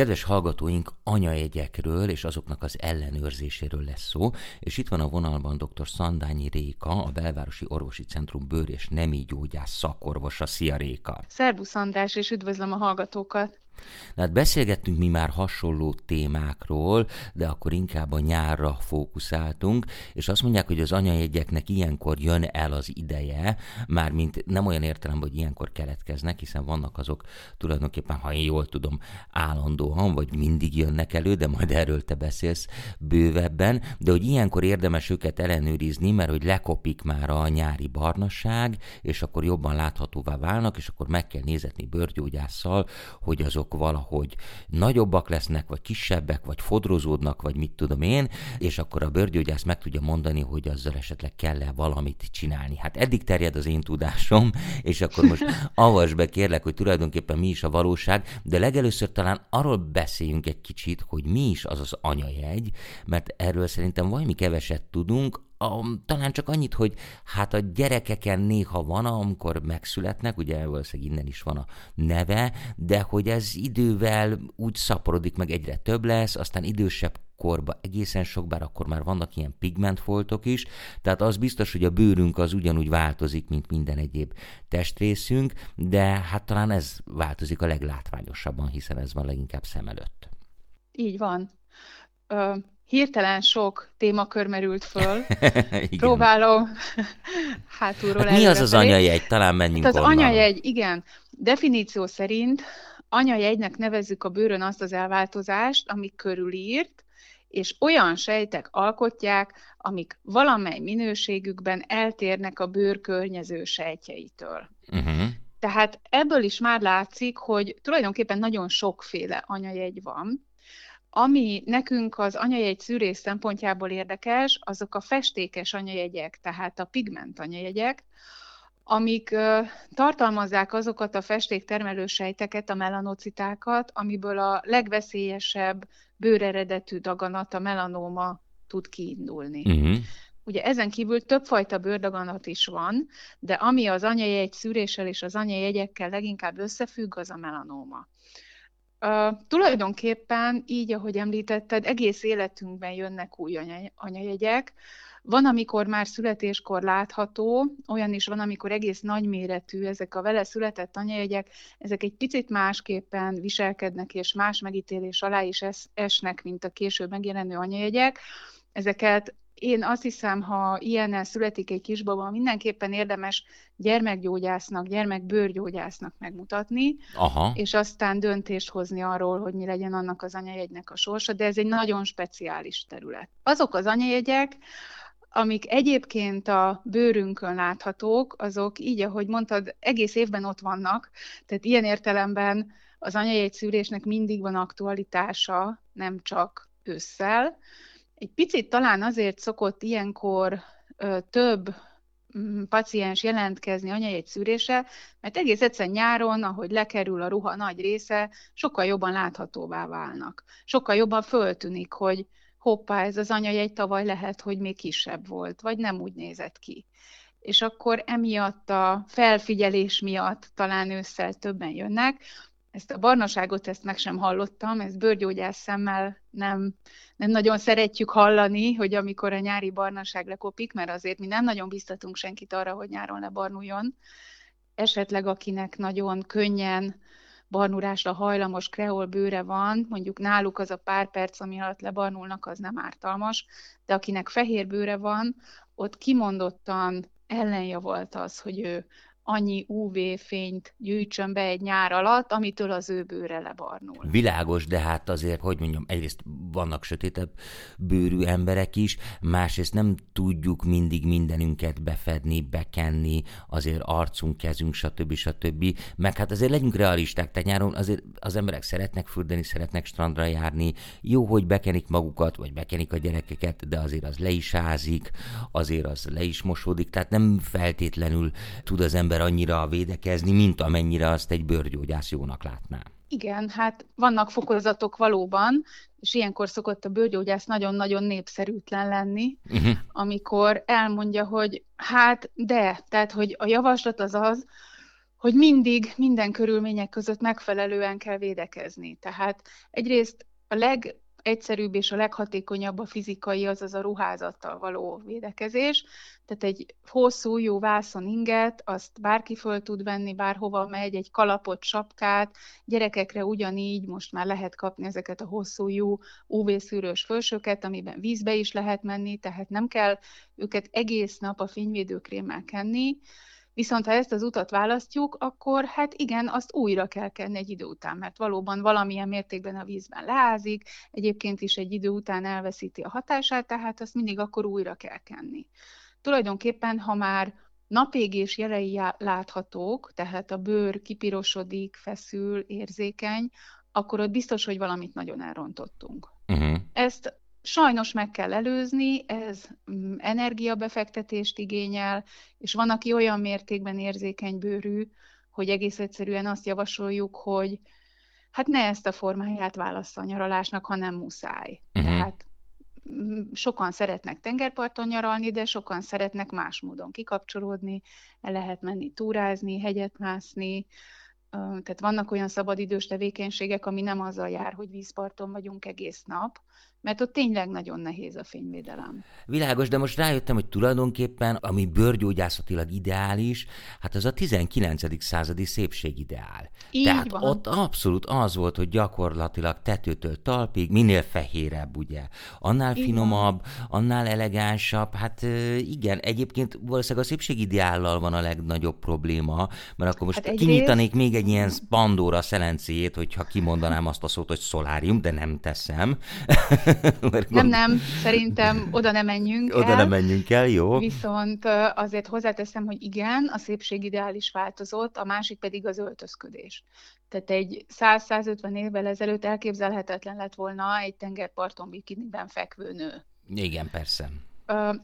Kedves hallgatóink, anyaegyekről és azoknak az ellenőrzéséről lesz szó, és itt van a vonalban dr. Szandányi Réka, a Belvárosi Orvosi Centrum bőr- és nemi gyógyász szakorvosa. Szia Réka! Szerbusz András, és üdvözlöm a hallgatókat! Na hát beszélgettünk mi már hasonló témákról, de akkor inkább a nyárra fókuszáltunk, és azt mondják, hogy az anyajegyeknek ilyenkor jön el az ideje, mármint nem olyan értelemben, hogy ilyenkor keletkeznek, hiszen vannak azok tulajdonképpen, ha én jól tudom, állandóan, vagy mindig jönnek elő, de majd erről te beszélsz bővebben, de hogy ilyenkor érdemes őket ellenőrizni, mert hogy lekopik már a nyári barnaság, és akkor jobban láthatóvá válnak, és akkor meg kell nézetni bőrgyógyásszal, hogy azok azok valahogy nagyobbak lesznek, vagy kisebbek, vagy fodrozódnak, vagy mit tudom én, és akkor a bőrgyógyász meg tudja mondani, hogy azzal esetleg kell-e valamit csinálni. Hát eddig terjed az én tudásom, és akkor most avas be kérlek, hogy tulajdonképpen mi is a valóság, de legelőször talán arról beszéljünk egy kicsit, hogy mi is az az anyajegy, mert erről szerintem valami keveset tudunk, a, talán csak annyit, hogy hát a gyerekeken néha van, amikor megszületnek, ugye valószínűleg innen is van a neve, de hogy ez idővel úgy szaporodik meg egyre több lesz, aztán idősebb korba egészen sok, bár akkor már vannak ilyen pigmentfoltok is, tehát az biztos, hogy a bőrünk az ugyanúgy változik, mint minden egyéb testrészünk, de hát talán ez változik a leglátványosabban, hiszen ez van leginkább szem előtt. Így van. Ö, hirtelen sok témakör merült föl. Próbálom hátulról hát Mi az az anyajegy? Talán menjünk hát Az onnan. anyajegy, igen. Definíció szerint anyajegynek nevezzük a bőrön azt az elváltozást, ami körülírt, és olyan sejtek alkotják, amik valamely minőségükben eltérnek a bőr környező sejtjeitől. Uh-huh. Tehát ebből is már látszik, hogy tulajdonképpen nagyon sokféle anyajegy van, ami nekünk az anyajegy szűrés szempontjából érdekes, azok a festékes anyajegyek, tehát a pigment anyajegyek, amik tartalmazzák azokat a festéktermelő sejteket, a melanocitákat, amiből a legveszélyesebb bőreredetű daganat, a melanóma tud kiindulni. Uh-huh. Ugye ezen kívül többfajta bőrdaganat is van, de ami az anyajegy szűréssel és az anyajegyekkel leginkább összefügg, az a melanóma. Uh, tulajdonképpen így, ahogy említetted, egész életünkben jönnek új anyajegyek. Van, amikor már születéskor látható, olyan is van, amikor egész nagyméretű ezek a vele született anyajegyek, ezek egy picit másképpen viselkednek, és más megítélés alá is esnek, mint a később megjelenő anyajegyek. Ezeket én azt hiszem, ha ilyennel születik egy kisbaba, mindenképpen érdemes gyermekgyógyásznak, gyermekbőrgyógyásznak megmutatni, Aha. és aztán döntést hozni arról, hogy mi legyen annak az anyajegynek a sorsa, de ez egy nagyon speciális terület. Azok az anyajegyek, amik egyébként a bőrünkön láthatók, azok így, ahogy mondtad, egész évben ott vannak, tehát ilyen értelemben az anyajegy szűrésnek mindig van aktualitása, nem csak ősszel, egy picit talán azért szokott ilyenkor ö, több mm, paciens jelentkezni anyajegy szűrése, mert egész egyszer nyáron, ahogy lekerül a ruha nagy része, sokkal jobban láthatóvá válnak. Sokkal jobban föltűnik, hogy hoppá, ez az anyajegy tavaly lehet, hogy még kisebb volt, vagy nem úgy nézett ki. És akkor emiatt a felfigyelés miatt talán ősszel többen jönnek, ezt a barnaságot, ezt meg sem hallottam, ezt bőrgyógyász szemmel nem, nem nagyon szeretjük hallani, hogy amikor a nyári barnaság lekopik, mert azért mi nem nagyon biztatunk senkit arra, hogy nyáron lebarnuljon. Esetleg akinek nagyon könnyen barnulásra hajlamos kreol bőre van, mondjuk náluk az a pár perc, ami alatt lebarnulnak, az nem ártalmas, de akinek fehér bőre van, ott kimondottan ellenjavalt az, hogy ő annyi UV-fényt gyűjtsön be egy nyár alatt, amitől az ő bőre lebarnul. Világos, de hát azért, hogy mondjam, egyrészt vannak sötétebb bőrű emberek is, másrészt nem tudjuk mindig mindenünket befedni, bekenni, azért arcunk, kezünk, stb. stb. Meg hát azért legyünk realisták, tehát nyáron azért az emberek szeretnek fürdeni, szeretnek strandra járni, jó, hogy bekenik magukat, vagy bekenik a gyerekeket, de azért az le is ázik, azért az le is mosódik, tehát nem feltétlenül tud az ember ember annyira védekezni, mint amennyire azt egy bőrgyógyász jónak látná. Igen, hát vannak fokozatok valóban, és ilyenkor szokott a bőrgyógyász nagyon-nagyon népszerűtlen lenni, uh-huh. amikor elmondja, hogy hát de, tehát hogy a javaslat az az, hogy mindig, minden körülmények között megfelelően kell védekezni. Tehát egyrészt a legegyszerűbb és a leghatékonyabb a fizikai, azaz a ruházattal való védekezés. Tehát egy hosszú, jó vászon inget, azt bárki föl tud venni, bárhova megy, egy kalapot, sapkát, gyerekekre ugyanígy most már lehet kapni ezeket a hosszú, jó UV-szűrős fölsőket, amiben vízbe is lehet menni, tehát nem kell őket egész nap a fényvédőkrémmel kenni, Viszont ha ezt az utat választjuk, akkor hát igen, azt újra kell kenni egy idő után, mert valóban valamilyen mértékben a vízben leázik, egyébként is egy idő után elveszíti a hatását, tehát azt mindig akkor újra kell kenni. Tulajdonképpen, ha már napégés jelei láthatók, tehát a bőr kipirosodik, feszül, érzékeny, akkor ott biztos, hogy valamit nagyon elrontottunk. Uh-huh. Ezt Sajnos meg kell előzni, ez mm, energiabefektetést igényel, és van, aki olyan mértékben érzékeny bőrű, hogy egész egyszerűen azt javasoljuk, hogy hát ne ezt a formáját válassza a nyaralásnak, hanem muszáj. Uh-huh. Tehát mm, sokan szeretnek tengerparton nyaralni, de sokan szeretnek más módon kikapcsolódni, el lehet menni túrázni, hegyet mászni, tehát vannak olyan szabadidős tevékenységek, ami nem azzal jár, hogy vízparton vagyunk egész nap, mert ott tényleg nagyon nehéz a fényvédelem. Világos, de most rájöttem, hogy tulajdonképpen, ami bőrgyógyászatilag ideális, hát az a 19. századi szépségideál. Így Tehát van. ott abszolút az volt, hogy gyakorlatilag tetőtől talpig, minél fehérebb, ugye, annál Így finomabb, van. annál elegánsabb, hát igen, egyébként valószínűleg a szépségideállal van a legnagyobb probléma, mert akkor most hát kinyitanék rész... még egy ilyen Pandora szelencéjét, hogyha kimondanám azt a szót, hogy szolárium, de nem teszem. Nem, nem, szerintem oda nem menjünk Oda nem menjünk el, jó. Viszont azért hozzáteszem, hogy igen, a szépség ideális változott, a másik pedig az öltözködés. Tehát egy 100-150 évvel ezelőtt elképzelhetetlen lett volna egy tengerparton bikiniben fekvő nő. Igen, persze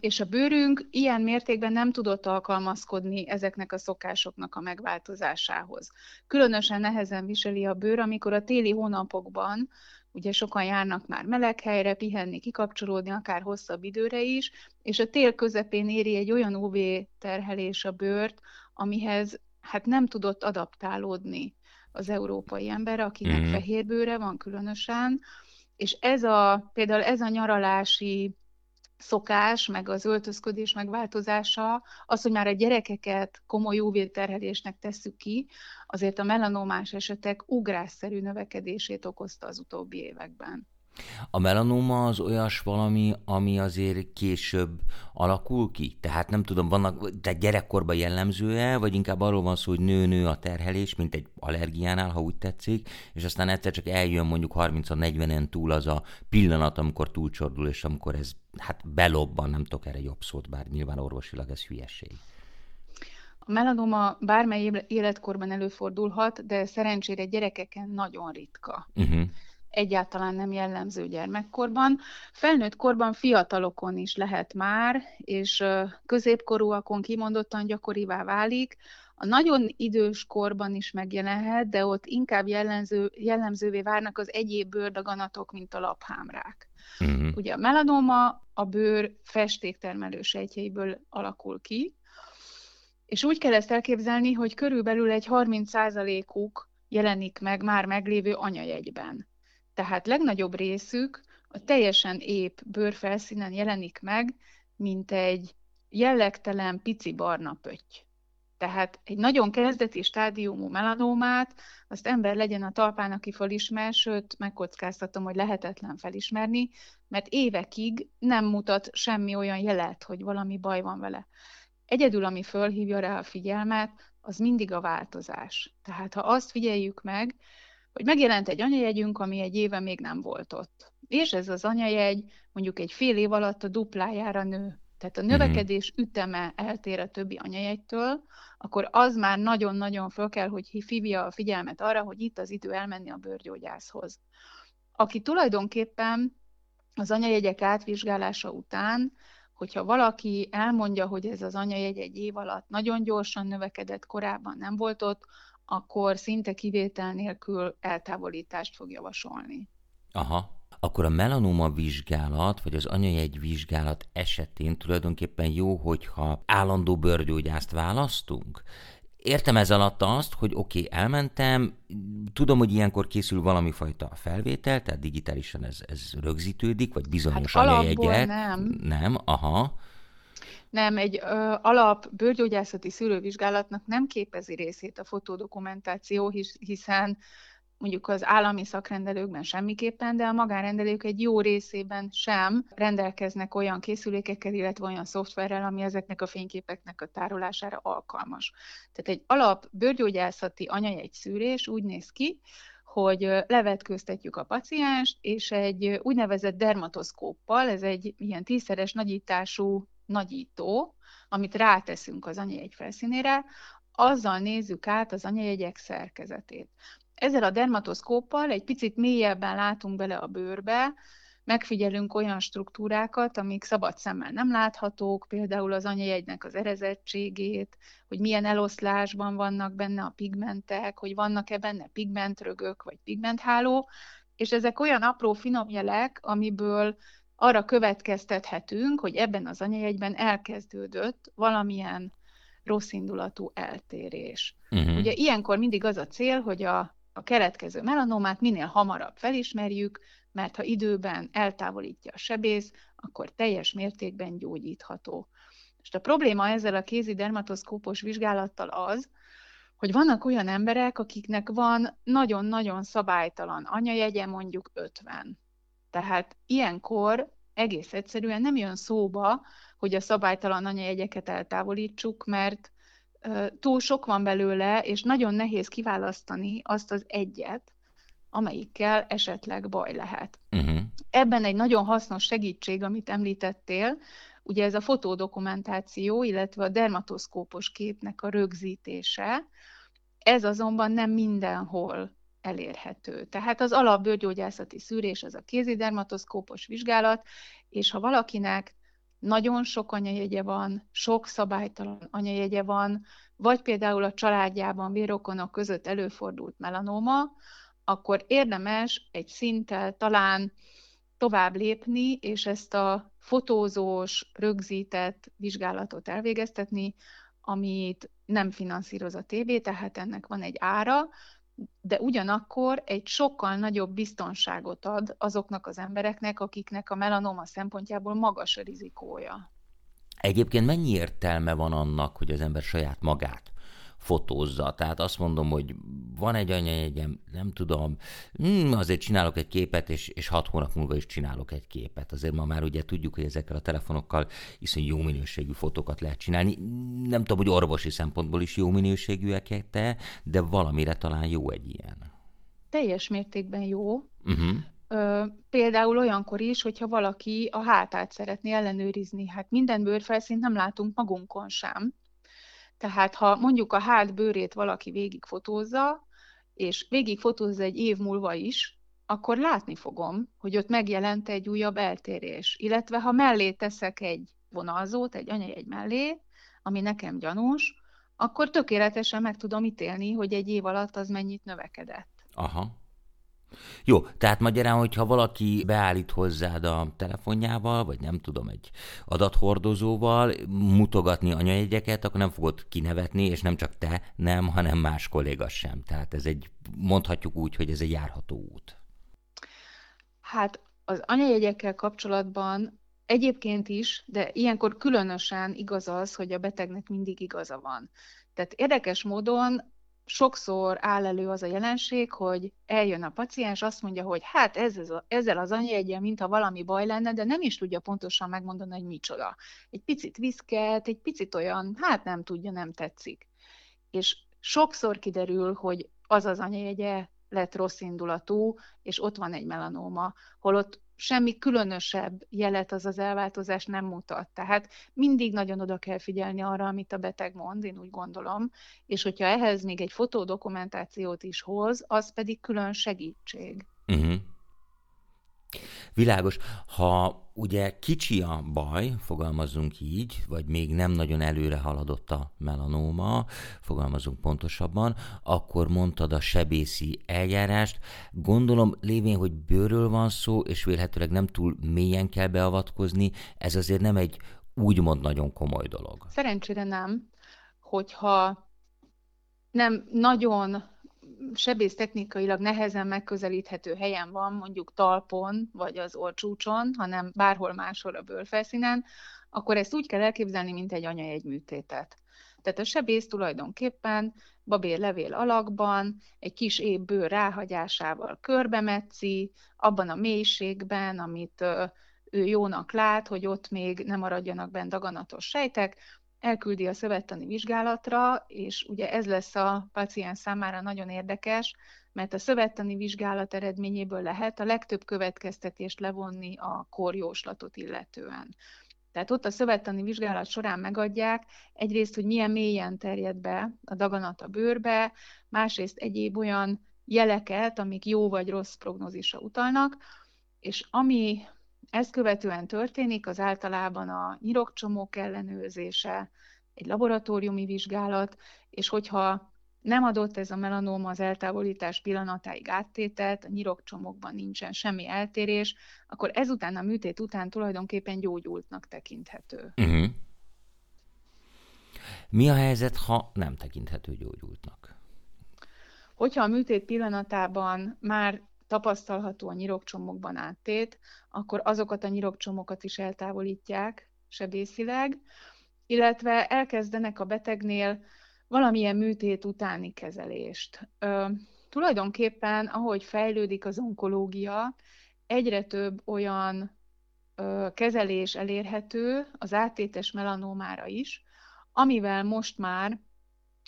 és a bőrünk ilyen mértékben nem tudott alkalmazkodni ezeknek a szokásoknak a megváltozásához. Különösen nehezen viseli a bőr, amikor a téli hónapokban Ugye sokan járnak már meleg helyre, pihenni, kikapcsolódni, akár hosszabb időre is, és a tél közepén éri egy olyan UV terhelés a bőrt, amihez hát nem tudott adaptálódni az európai ember, akinek mm. fehér bőre van különösen, és ez a, például ez a nyaralási szokás, meg az öltözködés megváltozása, az, hogy már a gyerekeket komoly UV-terhelésnek tesszük ki, azért a melanomás esetek ugrásszerű növekedését okozta az utóbbi években. A melanóma az olyas valami, ami azért később alakul ki? Tehát nem tudom, vannak, tehát gyerekkorban jellemzője, vagy inkább arról van szó, hogy nő-nő a terhelés, mint egy allergiánál, ha úgy tetszik, és aztán egyszer csak eljön mondjuk 30-40-en túl az a pillanat, amikor túlcsordul, és amikor ez hát belobban, nem tudok erre jobb szót, bár nyilván orvosilag ez hülyeség. A melanoma bármely életkorban előfordulhat, de szerencsére gyerekeken nagyon ritka. Uh-huh egyáltalán nem jellemző gyermekkorban. Felnőtt korban fiatalokon is lehet már, és középkorúakon kimondottan gyakorivá válik. A nagyon idős korban is megjelenhet, de ott inkább jellemző, jellemzővé várnak az egyéb bőrdaganatok, mint a laphámrák. Uh-huh. Ugye a melanoma a bőr festéktermelő sejtjeiből alakul ki, és úgy kell ezt elképzelni, hogy körülbelül egy 30%-uk jelenik meg már meglévő anyajegyben. Tehát legnagyobb részük a teljesen épp bőrfelszínen jelenik meg, mint egy jellegtelen pici barna pötty. Tehát egy nagyon kezdeti stádiumú melanómát, azt ember legyen a talpán, aki felismer, sőt, megkockáztatom, hogy lehetetlen felismerni, mert évekig nem mutat semmi olyan jelet, hogy valami baj van vele. Egyedül, ami fölhívja rá a figyelmet, az mindig a változás. Tehát ha azt figyeljük meg, hogy megjelent egy anyajegyünk, ami egy éve még nem volt ott. És ez az anyajegy mondjuk egy fél év alatt a duplájára nő. Tehát a mhm. növekedés üteme eltér a többi anyajegytől, akkor az már nagyon-nagyon föl kell, hogy hívja a figyelmet arra, hogy itt az idő elmenni a bőrgyógyászhoz. Aki tulajdonképpen az anyajegyek átvizsgálása után, hogyha valaki elmondja, hogy ez az anyajegy egy év alatt nagyon gyorsan növekedett, korábban nem volt ott, akkor szinte kivétel nélkül eltávolítást fog javasolni. Aha. Akkor a melanoma vizsgálat, vagy az anyajegy vizsgálat esetén tulajdonképpen jó, hogyha állandó bőrgyógyászt választunk? Értem ez alatt azt, hogy oké, okay, elmentem, tudom, hogy ilyenkor készül valami fajta felvétel, tehát digitálisan ez, ez rögzítődik, vagy bizonyos hát anyajegyek. nem. Nem, aha. Nem, egy ö, alap bőrgyógyászati szűrővizsgálatnak nem képezi részét a fotódokumentáció, his, hiszen mondjuk az állami szakrendelőkben semmiképpen, de a magánrendelők egy jó részében sem rendelkeznek olyan készülékekkel, illetve olyan szoftverrel, ami ezeknek a fényképeknek a tárolására alkalmas. Tehát egy alap bőrgyógyászati anyajegy szűrés úgy néz ki, hogy levetkőztetjük a pacienst, és egy úgynevezett dermatoszkóppal, ez egy ilyen tízszeres nagyítású nagyító, amit ráteszünk az anyajegy felszínére, azzal nézzük át az anyajegyek szerkezetét. Ezzel a dermatoszkóppal egy picit mélyebben látunk bele a bőrbe, megfigyelünk olyan struktúrákat, amik szabad szemmel nem láthatók, például az anyajegynek az erezettségét, hogy milyen eloszlásban vannak benne a pigmentek, hogy vannak-e benne pigmentrögök vagy pigmentháló, és ezek olyan apró finom jelek, amiből arra következtethetünk, hogy ebben az anyajegyben elkezdődött valamilyen rosszindulatú eltérés. Uh-huh. Ugye ilyenkor mindig az a cél, hogy a a keletkező melanomát minél hamarabb felismerjük, mert ha időben eltávolítja a sebész, akkor teljes mértékben gyógyítható. És a probléma ezzel a kézi dermatoszkópos vizsgálattal az, hogy vannak olyan emberek, akiknek van nagyon-nagyon szabálytalan anyajegye, mondjuk 50. Tehát ilyenkor egész egyszerűen nem jön szóba, hogy a szabálytalan anyajegyeket eltávolítsuk, mert túl sok van belőle, és nagyon nehéz kiválasztani azt az egyet, amelyikkel esetleg baj lehet. Uh-huh. Ebben egy nagyon hasznos segítség, amit említettél, ugye ez a fotódokumentáció, illetve a dermatoszkópos képnek a rögzítése, ez azonban nem mindenhol elérhető. Tehát az alapbőrgyógyászati szűrés, az a kézi dermatoszkópos vizsgálat, és ha valakinek nagyon sok anyajegye van, sok szabálytalan anyajegye van, vagy például a családjában vérokonok között előfordult melanóma, akkor érdemes egy szinttel talán tovább lépni, és ezt a fotózós, rögzített vizsgálatot elvégeztetni, amit nem finanszíroz a tévé, tehát ennek van egy ára, de ugyanakkor egy sokkal nagyobb biztonságot ad azoknak az embereknek, akiknek a melanoma szempontjából magas a rizikója. Egyébként mennyi értelme van annak, hogy az ember saját magát fotózza. Tehát azt mondom, hogy van egy anyajegyem, nem tudom, hmm, azért csinálok egy képet, és, és hat hónap múlva is csinálok egy képet. Azért ma már ugye tudjuk, hogy ezekkel a telefonokkal iszonyú jó minőségű fotókat lehet csinálni. Nem tudom, hogy orvosi szempontból is jó minőségűek te, de valamire talán jó egy ilyen. Teljes mértékben jó. Uh-huh. Ö, például olyankor is, hogyha valaki a hátát szeretné ellenőrizni, hát minden bőrfelszínt nem látunk magunkon sem, tehát ha mondjuk a hát bőrét valaki végigfotózza, és végigfotózza egy év múlva is, akkor látni fogom, hogy ott megjelent egy újabb eltérés. Illetve ha mellé teszek egy vonalzót, egy anyajegy mellé, ami nekem gyanús, akkor tökéletesen meg tudom ítélni, hogy egy év alatt az mennyit növekedett. Aha. Jó, tehát magyarán, hogyha valaki beállít hozzád a telefonjával, vagy nem tudom, egy adathordozóval mutogatni anyajegyeket, akkor nem fogod kinevetni, és nem csak te, nem, hanem más kolléga sem. Tehát ez egy, mondhatjuk úgy, hogy ez egy járható út. Hát az anyajegyekkel kapcsolatban egyébként is, de ilyenkor különösen igaz az, hogy a betegnek mindig igaza van. Tehát érdekes módon sokszor áll elő az a jelenség, hogy eljön a paciens, azt mondja, hogy hát ez, ez a, ezzel az anyajegyen, mintha valami baj lenne, de nem is tudja pontosan megmondani, hogy micsoda. Egy picit viszket, egy picit olyan, hát nem tudja, nem tetszik. És sokszor kiderül, hogy az az anyajegye lett rossz indulatú, és ott van egy melanóma, holott semmi különösebb jelet az az elváltozás nem mutat. Tehát mindig nagyon oda kell figyelni arra, amit a beteg mond, én úgy gondolom, és hogyha ehhez még egy fotódokumentációt is hoz, az pedig külön segítség. Uh-huh. Világos. Ha ugye kicsi a baj, fogalmazunk így, vagy még nem nagyon előre haladott a melanóma, fogalmazunk pontosabban, akkor mondtad a sebészi eljárást. Gondolom lévén, hogy bőről van szó, és vélhetőleg nem túl mélyen kell beavatkozni, ez azért nem egy úgymond nagyon komoly dolog. Szerencsére nem, hogyha nem nagyon sebész technikailag nehezen megközelíthető helyen van, mondjuk talpon, vagy az orcsúcson, hanem bárhol máshol a bőrfelszínen, akkor ezt úgy kell elképzelni, mint egy anyajegy műtétet. Tehát a sebész tulajdonképpen babér levél alakban, egy kis épp bőr ráhagyásával körbemetszi, abban a mélységben, amit ő jónak lát, hogy ott még nem maradjanak benne daganatos sejtek, elküldi a szövettani vizsgálatra, és ugye ez lesz a paciens számára nagyon érdekes, mert a szövettani vizsgálat eredményéből lehet a legtöbb következtetést levonni a korjóslatot illetően. Tehát ott a szövettani vizsgálat során megadják egyrészt, hogy milyen mélyen terjed be a daganat a bőrbe, másrészt egyéb olyan jeleket, amik jó vagy rossz prognózisra utalnak, és ami ezt követően történik, az általában a nyirokcsomók ellenőrzése, egy laboratóriumi vizsgálat, és hogyha nem adott ez a melanóma az eltávolítás pillanatáig áttételt, a nyirokcsomókban nincsen semmi eltérés, akkor ezután a műtét után tulajdonképpen gyógyultnak tekinthető. Uh-huh. Mi a helyzet, ha nem tekinthető gyógyultnak? Hogyha a műtét pillanatában már tapasztalható a nyirokcsomókban áttét, akkor azokat a nyirokcsomokat is eltávolítják sebészileg, illetve elkezdenek a betegnél valamilyen műtét utáni kezelést. Ö, tulajdonképpen, ahogy fejlődik az onkológia, egyre több olyan ö, kezelés elérhető az áttétes melanómára is, amivel most már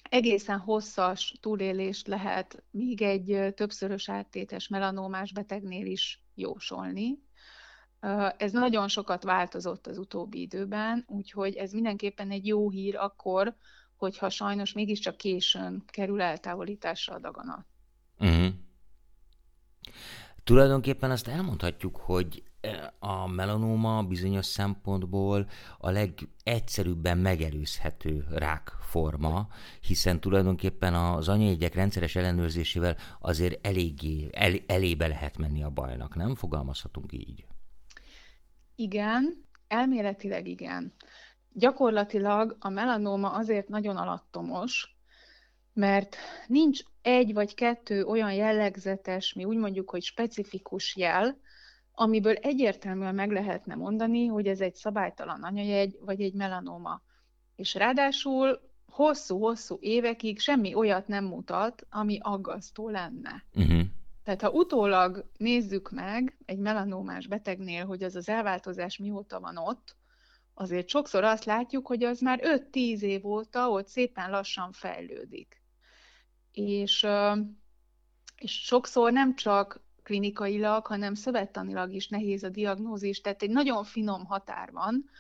egészen hosszas túlélést lehet még egy többszörös áttétes melanómás betegnél is jósolni. Ez nagyon sokat változott az utóbbi időben, úgyhogy ez mindenképpen egy jó hír akkor, hogyha sajnos mégiscsak későn kerül eltávolításra a daganat. Tulajdonképpen azt elmondhatjuk, hogy e, a melanóma bizonyos szempontból a legegyszerűbben megelőzhető rákforma, hiszen tulajdonképpen az anyajegyek rendszeres ellenőrzésével azért eléggé el, elébe lehet menni a bajnak, nem? Fogalmazhatunk így. Igen, elméletileg igen. Gyakorlatilag a melanóma azért nagyon alattomos, mert nincs egy vagy kettő olyan jellegzetes, mi úgy mondjuk, hogy specifikus jel, amiből egyértelműen meg lehetne mondani, hogy ez egy szabálytalan anyajegy, vagy egy melanóma. És ráadásul hosszú-hosszú évekig semmi olyat nem mutat, ami aggasztó lenne. Uh-huh. Tehát ha utólag nézzük meg egy melanómás betegnél, hogy az az elváltozás mióta van ott, azért sokszor azt látjuk, hogy az már 5-10 év óta ott szépen lassan fejlődik. És, és sokszor nem csak klinikailag, hanem szövettanilag is nehéz a diagnózis, tehát egy nagyon finom határ van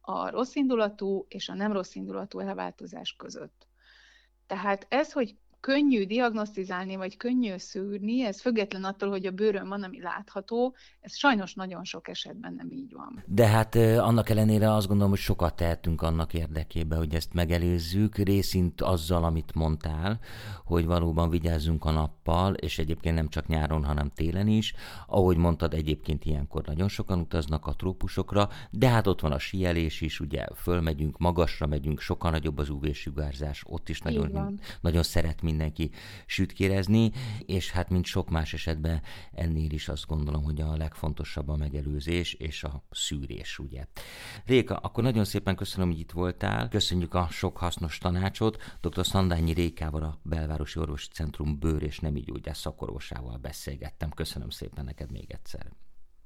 a rosszindulatú és a nem rosszindulatú elváltozás között. Tehát ez, hogy könnyű diagnosztizálni, vagy könnyű szűrni, ez független attól, hogy a bőrön van, ami látható, ez sajnos nagyon sok esetben nem így van. De hát annak ellenére azt gondolom, hogy sokat tehetünk annak érdekében, hogy ezt megelőzzük, részint azzal, amit mondtál, hogy valóban vigyázzunk a nappal, és egyébként nem csak nyáron, hanem télen is. Ahogy mondtad, egyébként ilyenkor nagyon sokan utaznak a trópusokra, de hát ott van a síelés is, ugye fölmegyünk, magasra megyünk, sokkal nagyobb az UV-sugárzás, ott is nagyon, nagyon szeret mindenki sütkérezni, és hát mint sok más esetben ennél is azt gondolom, hogy a legfontosabb a megelőzés és a szűrés, ugye. Réka, akkor nagyon szépen köszönöm, hogy itt voltál, köszönjük a sok hasznos tanácsot. Dr. Szandányi Rékával, a Belvárosi Orvosi Centrum bőr és nemi gyógyász szakorvosával beszélgettem. Köszönöm szépen neked még egyszer.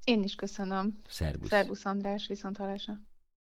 Én is köszönöm. Szervusz. Szervusz András, viszont hallásra.